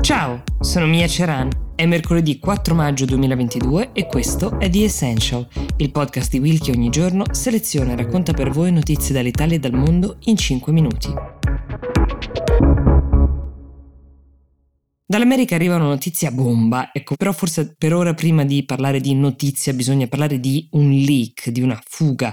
Ciao, sono Mia Ceran. È mercoledì 4 maggio 2022 e questo è The Essential, il podcast di Will che ogni giorno seleziona e racconta per voi notizie dall'Italia e dal mondo in 5 minuti. Dall'America arriva una notizia bomba, ecco, però forse per ora prima di parlare di notizia bisogna parlare di un leak, di una fuga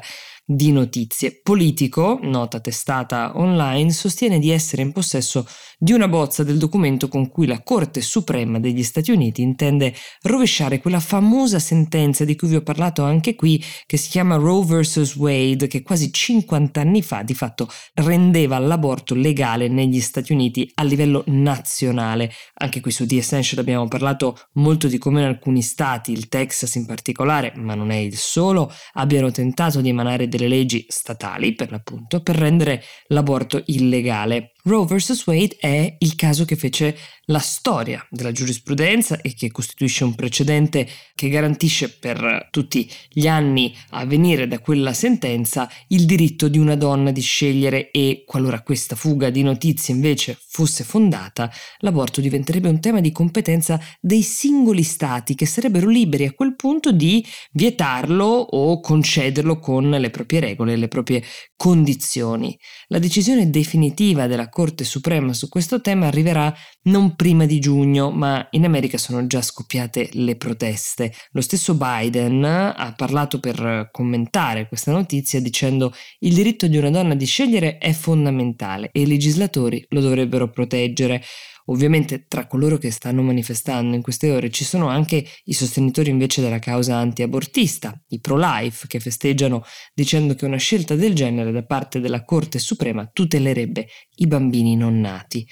di notizie. Politico, nota testata online, sostiene di essere in possesso di una bozza del documento con cui la Corte Suprema degli Stati Uniti intende rovesciare quella famosa sentenza di cui vi ho parlato anche qui, che si chiama Roe vs. Wade, che quasi 50 anni fa di fatto rendeva l'aborto legale negli Stati Uniti a livello nazionale. Anche qui su The Essential abbiamo parlato molto di come in alcuni stati, il Texas in particolare, ma non è il solo, abbiano tentato di emanare delle leggi statali, per l'appunto, per rendere l'aborto illegale. Roe vs. Wade è il caso che fece la storia della giurisprudenza e che costituisce un precedente che garantisce per tutti gli anni a venire da quella sentenza il diritto di una donna di scegliere e qualora questa fuga di notizie invece fosse fondata, l'aborto diventerebbe un tema di competenza dei singoli stati che sarebbero liberi a quel punto di vietarlo o concederlo con le proprie regole e le proprie condizioni. La decisione definitiva della Corte Suprema su questo tema arriverà non prima di giugno, ma in America sono già scoppiate le proteste. Lo stesso Biden ha parlato per commentare questa notizia dicendo il diritto di una donna di scegliere è fondamentale e i legislatori lo dovrebbero proteggere. Ovviamente tra coloro che stanno manifestando in queste ore ci sono anche i sostenitori invece della causa anti-abortista, i pro-life, che festeggiano dicendo che una scelta del genere da parte della Corte Suprema tutelerebbe i bambini non nati.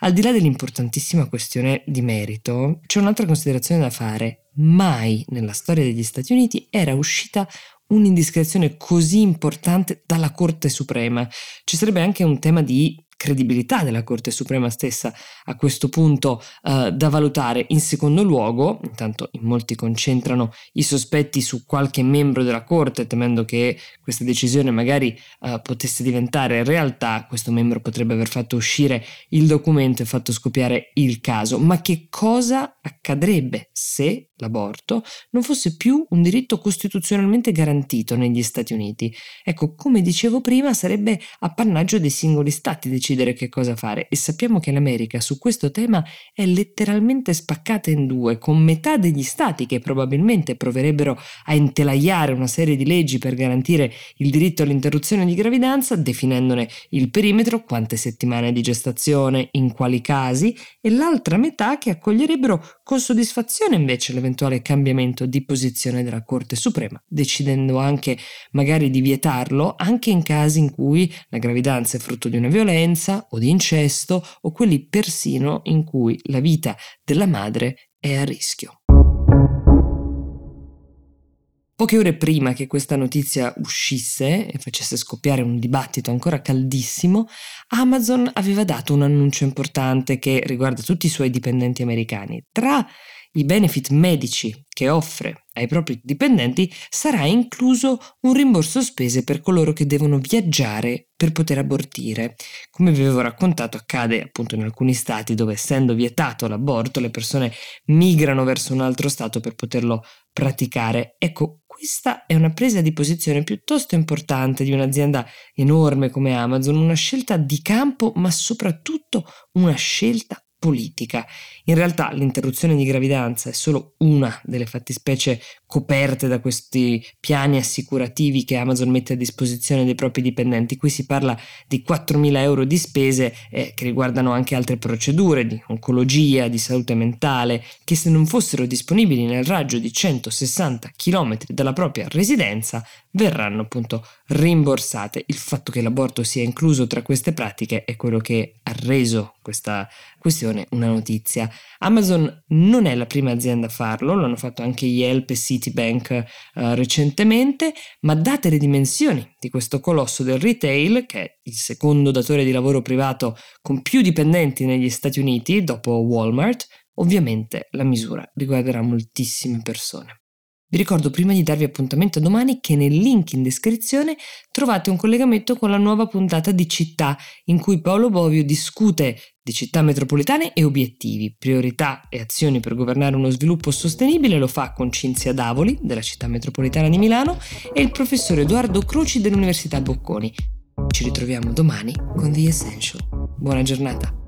Al di là dell'importantissima questione di merito, c'è un'altra considerazione da fare. Mai nella storia degli Stati Uniti era uscita un'indiscrezione così importante dalla Corte Suprema. Ci sarebbe anche un tema di credibilità della Corte Suprema stessa a questo punto uh, da valutare. In secondo luogo, intanto in molti concentrano i sospetti su qualche membro della Corte, temendo che questa decisione magari uh, potesse diventare realtà, questo membro potrebbe aver fatto uscire il documento e fatto scoppiare il caso. Ma che cosa accadrebbe se l'aborto non fosse più un diritto costituzionalmente garantito negli Stati Uniti? Ecco, come dicevo prima, sarebbe appannaggio dei singoli stati decidere che cosa fare. E sappiamo che l'America su questo tema è letteralmente spaccata in due, con metà degli stati che probabilmente proverebbero a intelaiare una serie di leggi per garantire il diritto all'interruzione di gravidanza, definendone il perimetro, quante settimane di gestazione, in quali casi, e l'altra metà che accoglierebbero con soddisfazione invece l'eventuale cambiamento di posizione della Corte Suprema, decidendo anche magari di vietarlo anche in casi in cui la gravidanza è frutto di una violenza, o di incesto o quelli persino in cui la vita della madre è a rischio. Poche ore prima che questa notizia uscisse e facesse scoppiare un dibattito ancora caldissimo, Amazon aveva dato un annuncio importante che riguarda tutti i suoi dipendenti americani. Tra i benefit medici che offre ai propri dipendenti sarà incluso un rimborso spese per coloro che devono viaggiare per poter abortire. Come vi avevo raccontato accade appunto in alcuni stati dove essendo vietato l'aborto le persone migrano verso un altro stato per poterlo praticare. Ecco, questa è una presa di posizione piuttosto importante di un'azienda enorme come Amazon, una scelta di campo ma soprattutto una scelta politica. In realtà l'interruzione di gravidanza è solo una delle fattispecie coperte da questi piani assicurativi che Amazon mette a disposizione dei propri dipendenti. Qui si parla di 4.000 euro di spese eh, che riguardano anche altre procedure di oncologia, di salute mentale, che se non fossero disponibili nel raggio di 160 km dalla propria residenza verranno appunto rimborsate. Il fatto che l'aborto sia incluso tra queste pratiche è quello che ha reso questa questione una notizia. Amazon non è la prima azienda a farlo, l'hanno fatto anche Yelp e Citibank eh, recentemente, ma date le dimensioni di questo colosso del retail, che è il secondo datore di lavoro privato con più dipendenti negli Stati Uniti dopo Walmart, ovviamente la misura riguarderà moltissime persone. Vi ricordo prima di darvi appuntamento domani che nel link in descrizione trovate un collegamento con la nuova puntata di Città in cui Paolo Bovio discute di città metropolitane e obiettivi, priorità e azioni per governare uno sviluppo sostenibile. Lo fa con Cinzia Davoli della città metropolitana di Milano e il professore Edoardo Croci dell'Università Bocconi. Ci ritroviamo domani con The Essential. Buona giornata.